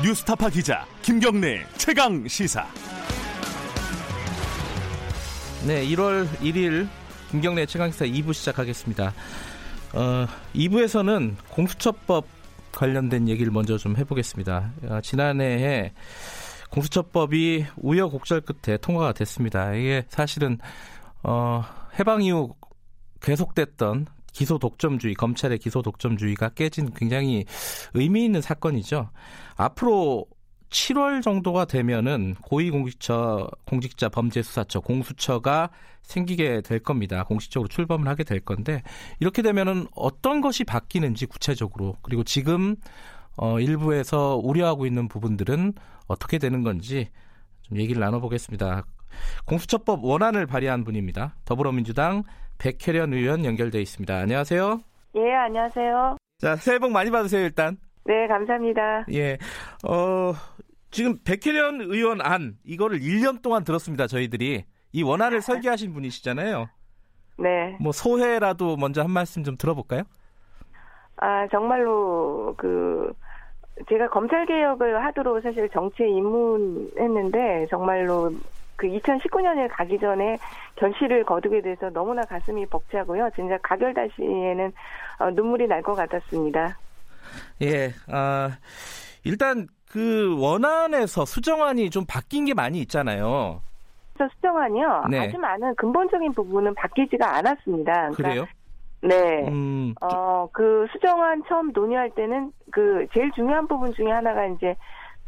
뉴스타파 기자 김경래 최강 시사. 네, 1월 1일 김경래 최강 시사 2부 시작하겠습니다. 어, 2부에서는 공수처법 관련된 얘기를 먼저 좀 해보겠습니다. 어, 지난해에 공수처법이 우여곡절 끝에 통과가 됐습니다. 이게 사실은 어, 해방 이후 계속됐던 기소 독점주의, 검찰의 기소 독점주의가 깨진 굉장히 의미 있는 사건이죠. 앞으로 7월 정도가 되면은 고위공직자 공직자 범죄수사처 공수처가 생기게 될 겁니다. 공식적으로 출범을 하게 될 건데 이렇게 되면은 어떤 것이 바뀌는지 구체적으로 그리고 지금 어 일부에서 우려하고 있는 부분들은 어떻게 되는 건지 좀 얘기를 나눠보겠습니다. 공수처법 원안을 발의한 분입니다. 더불어민주당 백혜련 의원 연결돼 있습니다. 안녕하세요. 예, 안녕하세요. 자, 새해 복 많이 받으세요, 일단. 네, 감사합니다. 예. 어, 지금 백혜련 의원 안, 이거를 1년 동안 들었습니다, 저희들이. 이 원안을 설계하신 분이시잖아요. 네. 뭐, 소회라도 먼저 한 말씀 좀 들어볼까요? 아, 정말로, 그, 제가 검찰개혁을 하도록 사실 정치에 입문했는데, 정말로 그 2019년에 가기 전에 결실을 거두게 돼서 너무나 가슴이 벅차고요. 진짜 가결다 시에는 어, 눈물이 날 것 같았습니다. 예, 아, 일단 그 원안에서 수정안이 좀 바뀐 게 많이 있잖아요. 그래서 수정안이요. 네. 아주 많은 근본적인 부분은 바뀌지가 않았습니다. 그러니까 그래요? 네. 음, 어, 그 수정안 처음 논의할 때는 그 제일 중요한 부분 중에 하나가 이제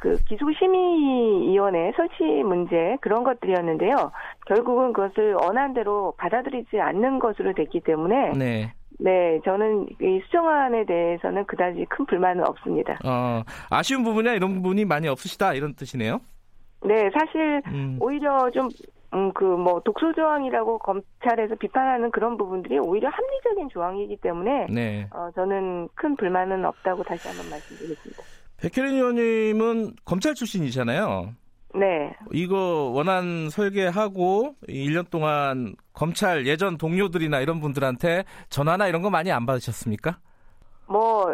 그 기소심의위원회 설치 문제 그런 것들이었는데요. 결국은 그것을 원안대로 받아들이지 않는 것으로 됐기 때문에 네. 네, 저는 이 수정안에 대해서는 그다지 큰 불만은 없습니다. 어, 아쉬운 부분이나 이런 부분이 많이 없으시다, 이런 뜻이네요. 네, 사실 음, 오히려 좀 음, 그, 뭐, 독소 조항이라고 검찰에서 비판하는 그런 부분들이 오히려 합리적인 조항이기 때문에, 네. 어, 저는 큰 불만은 없다고 다시 한번 말씀드리겠습니다. 백혜련 의원님은 검찰 출신이잖아요. 네. 이거 원안 설계하고 1년 동안 검찰 예전 동료들이나 이런 분들한테 전화나 이런 거 많이 안 받으셨습니까? 뭐,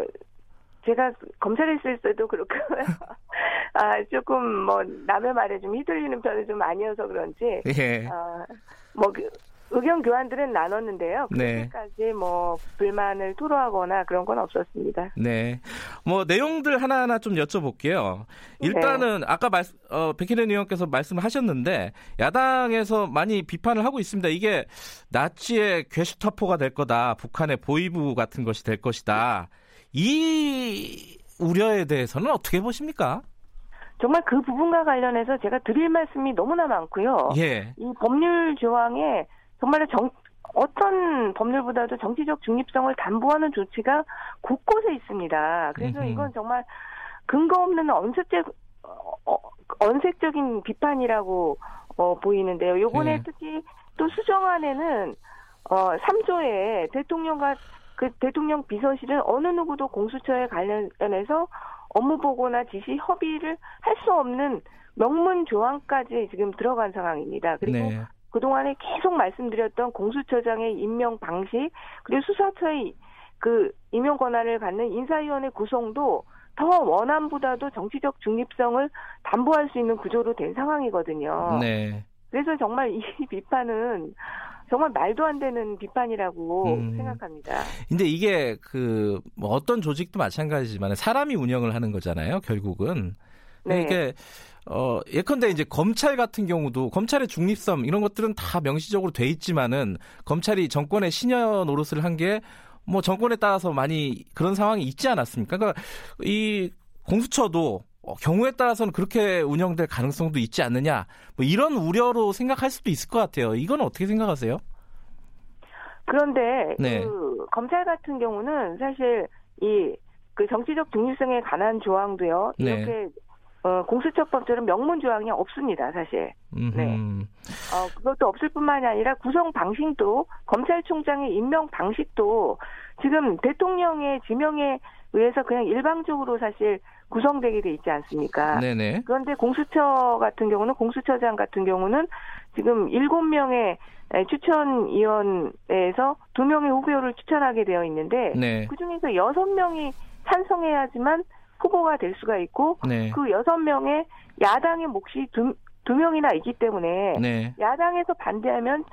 제가 검찰에 있을 때도 그렇고, 아, 조금 뭐, 남의 말에 좀 휘둘리는 편이 좀 아니어서 그런지, 예. 아, 뭐, 그, 의견 교환들은 나눴는데요. 네. 그렇게까지 뭐, 불만을 토로하거나 그런 건 없었습니다. 네. 뭐 내용들 하나하나 좀 여쭤볼게요. 일단은 아까 말 어, 백혜련 의원께서 말씀하셨는데 야당에서 많이 비판을 하고 있습니다. 이게 나치의 괴슈타포가 될 거다. 북한의 보이부 같은 것이 될 것이다. 이 우려에 대해서는 어떻게 보십니까? 정말 그 부분과 관련해서 제가 드릴 말씀이 너무나 많고요. 예. 이 법률 조항에 정말 정, 어떤 법률보다도 정치적 중립성을 담보하는 조치가 곳곳에 있습니다. 그래서 음흠. 이건 정말 근거 없는 언색적, 어, 언색적인 비판이라고 어, 보이는데요. 요번에 예. 특히 또 수정안에는 어, 3조에 대통령과 그 대통령 비서실은 어느 누구도 공수처에 관련해서 업무 보고나 지시 협의를 할 수 없는 명문 조항까지 지금 들어간 상황입니다. 그리고 네. 그동안에 계속 말씀드렸던 공수처장의 임명 방식, 그리고 수사처의 그 임명 권한을 갖는 인사위원회 구성도 더 원안보다도 정치적 중립성을 담보할 수 있는 구조로 된 상황이거든요. 네. 그래서 정말 이 비판은 정말 말도 안 되는 비판이라고 음. 생각합니다. 근데 이게 그뭐 어떤 조직도 마찬가지지만 사람이 운영을 하는 거잖아요. 결국은. 네. 이게 어 예컨대 이제 검찰 같은 경우도 검찰의 중립성 이런 것들은 다 명시적으로 돼 있지만은 검찰이 정권의 신여 노릇을 한 게 뭐 정권에 따라서 많이 그런 상황이 있지 않았습니까? 그러니까 이 공수처도 어, 경우에 따라서는 그렇게 운영될 가능성도 있지 않느냐. 뭐 이런 우려로 생각할 수도 있을 것 같아요. 이건 어떻게 생각하세요? 그런데 네. 그 검찰 같은 경우는 사실 이 그 정치적 중립성에 관한 조항도요. 네. 이렇게 어, 공수처법처럼 명문 조항이 없습니다, 사실. 네. 음흠. 어, 그것도 없을 뿐만이 아니라 구성 방식도 검찰총장의 임명 방식도 지금 대통령의 지명에 의해서 그냥 일방적으로 사실 구성되게 돼 있지 않습니까? 네네. 그런데 공수처 같은 경우는 공수처장 같은 경우는 지금 일곱 명의 추천위원회에서 두 명의 후보를 추천하게 되어 있는데 네. 그 중에서 여섯 명이 찬성해야지만 후보가 될 수가 있고 네. 그 여섯 명의 야당의 몫이 두, 두 명이나 있기 때문에 네. 야당에서 반대하면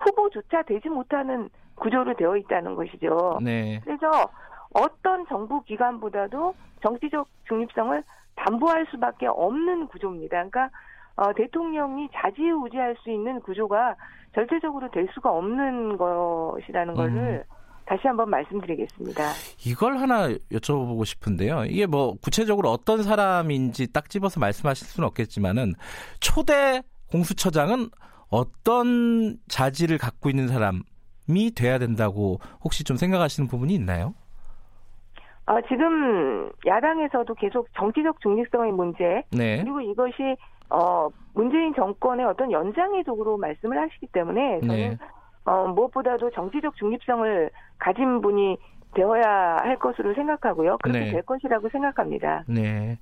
후보조차 되지 못하는 구조로 되어 있다는 것이죠. 네. 그래서 어떤 정부 기관보다도 정치적 중립성을 담보할 수밖에 없는 구조입니다. 그러니까 어, 대통령이 자지우지할 수 있는 구조가 절대적으로 될 수가 없는 것이라는 것을 다시 한번 말씀드리겠습니다. 이걸 하나 여쭤보고 싶은데요. 이게 뭐 구체적으로 어떤 사람인지 딱 집어서 말씀하실 수는 없겠지만은 초대 공수처장은 어떤 자질을 갖고 있는 사람이 돼야 된다고 혹시 좀 생각하시는 부분이 있나요? 어, 지금 야당에서도 계속 정치적 중립성의 문제 네. 그리고 이것이 어, 문재인 정권의 어떤 연장의 쪽으로 말씀을 하시기 때문에 저는 네. 어, 무엇보다도 정치적 중립성을 가진 분이 되어야 할 것으로 생각하고요. 그렇게 네. 될 것이라고 생각합니다. 네.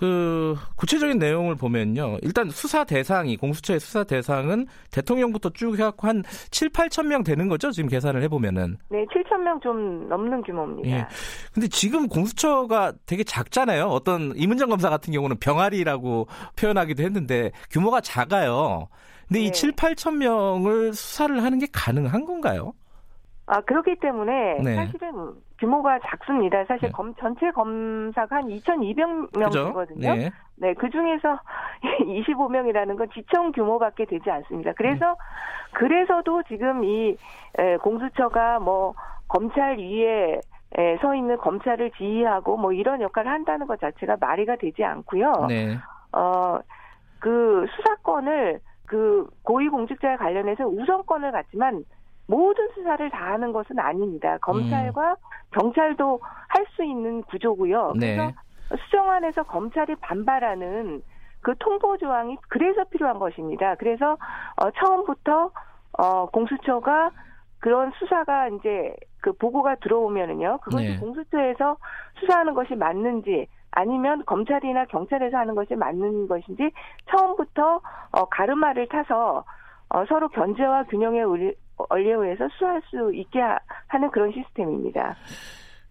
그 구체적인 내용을 보면요. 일단 수사 대상이 공수처의 수사 대상은 대통령부터 쭉 해갖고 한 7, 8천 명 되는 거죠. 지금 계산을 해보면은. 네, 7천 명 좀 넘는 규모입니다. 예. 근데 지금 공수처가 되게 작잖아요. 어떤 이문정 검사 같은 경우는 병아리라고 표현하기도 했는데 규모가 작아요. 근데 이 네. 7, 8천 명을 수사를 하는 게 가능한 건가요? 아, 그렇기 때문에 네. 사실은 규모가 작습니다. 사실 네. 검, 전체 검사가 한 2,200명 그죠? 되거든요. 네. 네, 그 중에서 25명이라는 건 지청 규모밖에 되지 않습니다. 그래서 그래서도 지금 이 에, 공수처가 뭐 검찰 위에 에, 서 있는 검찰을 지휘하고 뭐 이런 역할을 한다는 것 자체가 말이가 되지 않고요. 네. 어, 그 수사권을 그 고위공직자에 관련해서 우선권을 갖지만 모든 수사를 다 하는 것은 아닙니다. 검찰과 경찰도 할 수 있는 구조고요. 네. 그래서 수정안에서 검찰이 반발하는 그 통보 조항이 그래서 필요한 것입니다. 그래서 어, 처음부터 어, 공수처가 그런 수사가 이제 그 보고가 들어오면은요, 그것이 네. 공수처에서 수사하는 것이 맞는지 아니면 검찰이나 경찰에서 하는 것이 맞는 것인지 처음부터 어, 가르마를 타서 어, 서로 견제와 균형에 원리에 수사할 수 있게 하- 하는 그런 시스템입니다.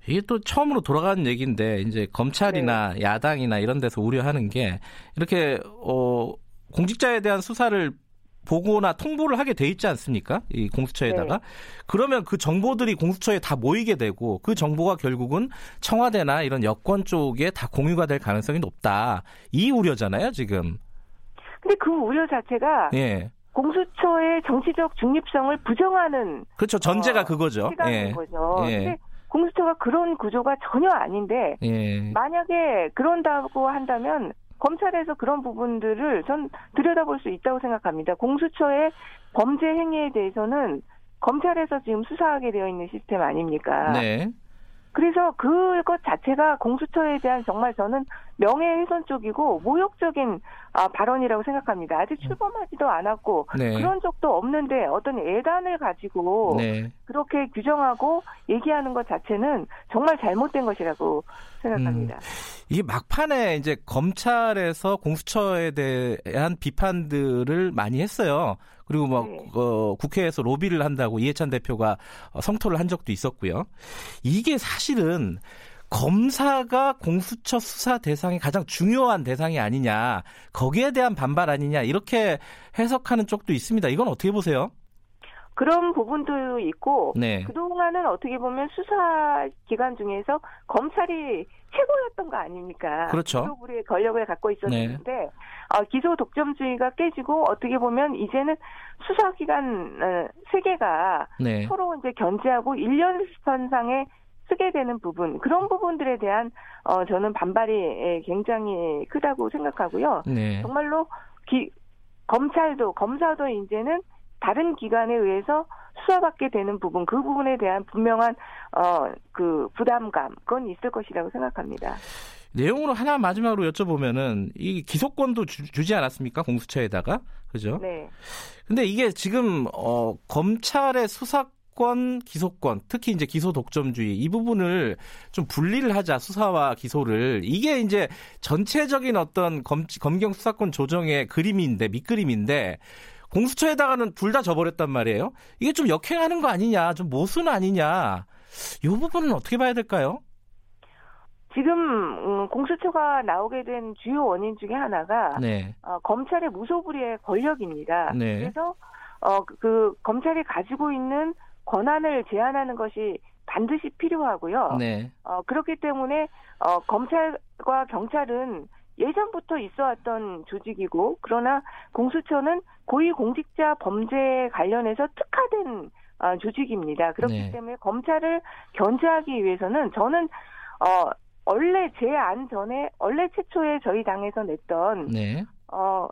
이게 또 처음으로 돌아가는 얘기인데 이제 검찰이나 네. 야당이나 이런 데서 우려하는 게 이렇게 어 공직자에 대한 수사를 보고나 통보를 하게 돼 있지 않습니까? 이 공수처에다가 네. 그러면 그 정보들이 공수처에 다 모이게 되고 그 정보가 결국은 청와대나 이런 여권 쪽에 다 공유가 될 가능성이 높다. 이 우려잖아요, 지금. 근데 그 우려 자체가 예. 공수처의 정치적 중립성을 부정하는 그렇죠. 전제가 어, 그거죠. 시각인 예. 거죠. 예. 공수처가 그런 구조가 전혀 아닌데 예. 만약에 그런다고 한다면 검찰에서 그런 부분들을 전 들여다볼 수 있다고 생각합니다. 공수처의 범죄 행위에 대해서는 검찰에서 지금 수사하게 되어 있는 시스템 아닙니까? 네. 그래서 그것 자체가 공수처에 대한 정말 저는 명예훼손 쪽이고 모욕적인 아, 발언이라고 생각합니다. 아직 출범하지도 않았고 네. 그런 적도 없는데 어떤 예단을 가지고 네. 그렇게 규정하고 얘기하는 것 자체는 정말 잘못된 것이라고 생각합니다. 음. 이게 막판에 이제 검찰에서 공수처에 대한 비판들을 많이 했어요. 그리고 뭐 네. 어, 국회에서 로비를 한다고 이해찬 대표가 어, 성토를 한 적도 있었고요. 이게 사실은 검사가 공수처 수사 대상이 가장 중요한 대상이 아니냐, 거기에 대한 반발 아니냐 이렇게 해석하는 쪽도 있습니다. 이건 어떻게 보세요? 그런 부분도 있고 네, 그동안은 어떻게 보면 수사 기관 중에서 검찰이 최고였던 거 아닙니까? 그렇죠. 기소부의 권력을 갖고 있었는데 어, 기소 독점주의가 깨지고 어떻게 보면 이제는 수사기관 어, 세계가 네, 서로 이제 견제하고 일련 선상에 쓰게 되는 부분 그런 부분들에 대한 어, 저는 반발이 예, 굉장히 크다고 생각하고요. 네, 정말로 기- 검찰도 검사도 이제는 다른 기관에 의해서 수사받게 되는 부분 그 부분에 대한 분명한 어 그 부담감 그건 있을 것이라고 생각합니다. 내용으로 하나 마지막으로 여쭤보면은 이 기소권도 주, 지 않았습니까 공수처에다가 그죠? 네. 근데 이게 지금 어 검찰의 수사권, 기소권, 특히 이제 기소 독점주의 이 부분을 좀 분리를 하자 수사와 기소를 이게 이제 전체적인 어떤 검 검경 수사권 조정의 그림인데 밑그림인데 공수처에다가는 둘 다 져버렸단 말이에요. 이게 좀 역행하는 거 아니냐, 좀 모순 아니냐. 이 부분은 어떻게 봐야 될까요? 지금 음, 공수처가 나오게 된 주요 원인 중에 하나가 네. 어, 검찰의 무소불위의 권력입니다. 네. 그래서 어, 그 검찰이 가지고 있는 권한을 제한하는 것이 반드시 필요하고요. 네. 어, 그렇기 때문에 어, 검찰과 경찰은 예전부터 있어왔던 조직이고 그러나 공수처는 고위공직자 범죄에 관련해서 특화된 어, 조직입니다. 그렇기 네. 때문에 검찰을 견제하기 위해서는 저는 어, 원래 제 안 전에 원래 최초에 저희 당에서 냈던 네. 어,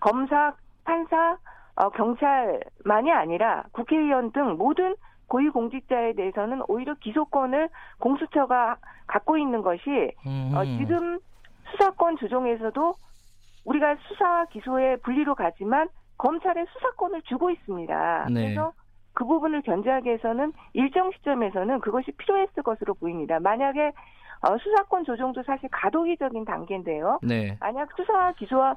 검사, 판사, 어, 경찰만이 아니라 국회의원 등 모든 고위공직자에 대해서는 오히려 기소권을 공수처가 갖고 있는 것이 음. 어, 지금 수사권 조정에서도 우리가 수사와 기소의 분리로 가지만 검찰에 수사권을 주고 있습니다. 네. 그래서 그 부분을 견제하기 위해서는 일정 시점에서는 그것이 필요했을 것으로 보입니다. 만약에 어, 수사권 조정도 사실 가도기적인 단계인데요. 네. 만약 수사와 기소가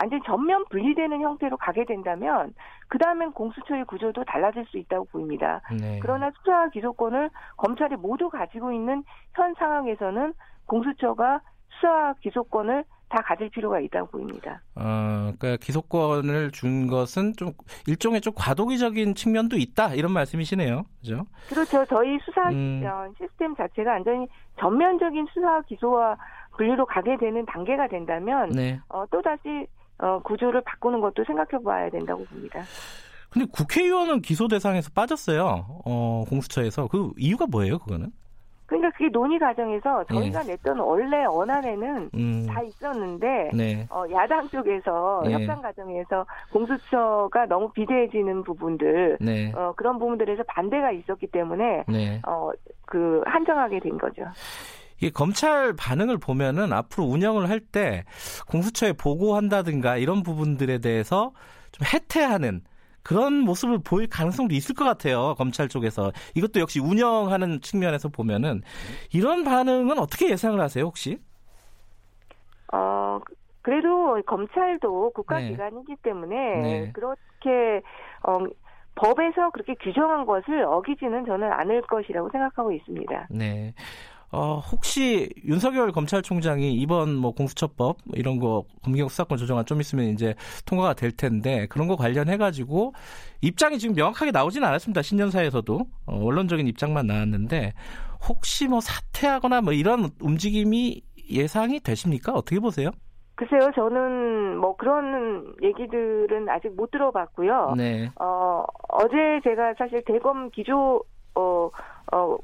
완전 전면 분리되는 형태로 가게 된다면 그 다음엔 공수처의 구조도 달라질 수 있다고 보입니다. 네. 그러나 수사와 기소권을 검찰이 모두 가지고 있는 현 상황에서는 공수처가 수사와 기소권을 다 가질 필요가 있다고 보입니다. 어, 그러니까 기소권을 준 것은 좀 일종의 좀 과도기적인 측면도 있다 이런 말씀이시네요. 그죠? 그렇죠. 저희 수사 음. 어, 시스템 자체가 완전히 전면적인 수사와 기소와 분리로 가게 되는 단계가 된다면 네. 어, 또 다시 어, 구조를 바꾸는 것도 생각해 봐야 된다고 봅니다. 근데 국회의원은 기소 대상에서 빠졌어요. 어, 공수처에서 그 이유가 뭐예요, 그거는? 그러니까 그게 논의 과정에서 저희가 냈던 원래 원안에는 음. 다 있었는데 네. 어, 야당 쪽에서 네. 협상 과정에서 공수처가 너무 비대해지는 부분들 네. 어, 그런 부분들에서 반대가 있었기 때문에 네. 어, 그 한정하게 된 거죠. 이게 검찰 반응을 보면은 앞으로 운영을 할 때 공수처에 보고한다든가 이런 부분들에 대해서 좀 해태하는 그런 모습을 보일 가능성도 있을 것 같아요. 검찰 쪽에서. 이것도 역시 운영하는 측면에서 보면은 이런 반응은 어떻게 예상을 하세요, 혹시? 어, 그래도 검찰도 국가기관이기 때문에 네. 그렇게 어, 법에서 그렇게 규정한 것을 어기지는 저는 않을 것이라고 생각하고 있습니다. 네. 어, 혹시 윤석열 검찰총장이 이번 뭐 공수처법 이런 거 검경 수사권 조정안 좀 있으면 이제 통과가 될 텐데 그런 거 관련해 가지고 입장이 지금 명확하게 나오진 않았습니다. 신년사에서도 어, 원론적인 입장만 나왔는데 혹시 뭐 사퇴하거나 뭐 이런 움직임이 예상이 되십니까? 어떻게 보세요? 글쎄요, 저는 뭐 그런 얘기들은 아직 못 들어봤고요. 네. 어, 어제 제가 사실 대검 기조, 어, 어,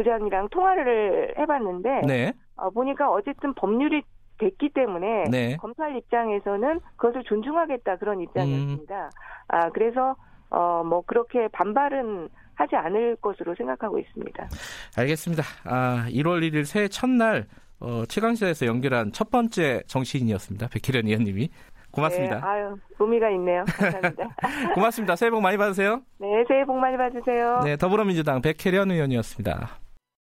부장이랑 통화를 해봤는데, 네. 어, 보니까 어쨌든 법률이 됐기 때문에, 네. 검찰 입장에서는 그것을 존중하겠다 그런 입장이었습니다. 아, 그래서, 어, 뭐 그렇게 반발은 하지 않을 것으로 생각하고 있습니다. 알겠습니다. 아, 1월 1일 새해 첫날 어, 최강시사에서 연결한 첫 번째 정치인이었습니다. 백혜련 의원님이. 고맙습니다. 네, 아유, 의미가 있네요. 감사합니다. 고맙습니다. 새해 복 많이 받으세요. 네, 새해 복 많이 받으세요. 네, 더불어민주당 백혜련 의원이었습니다.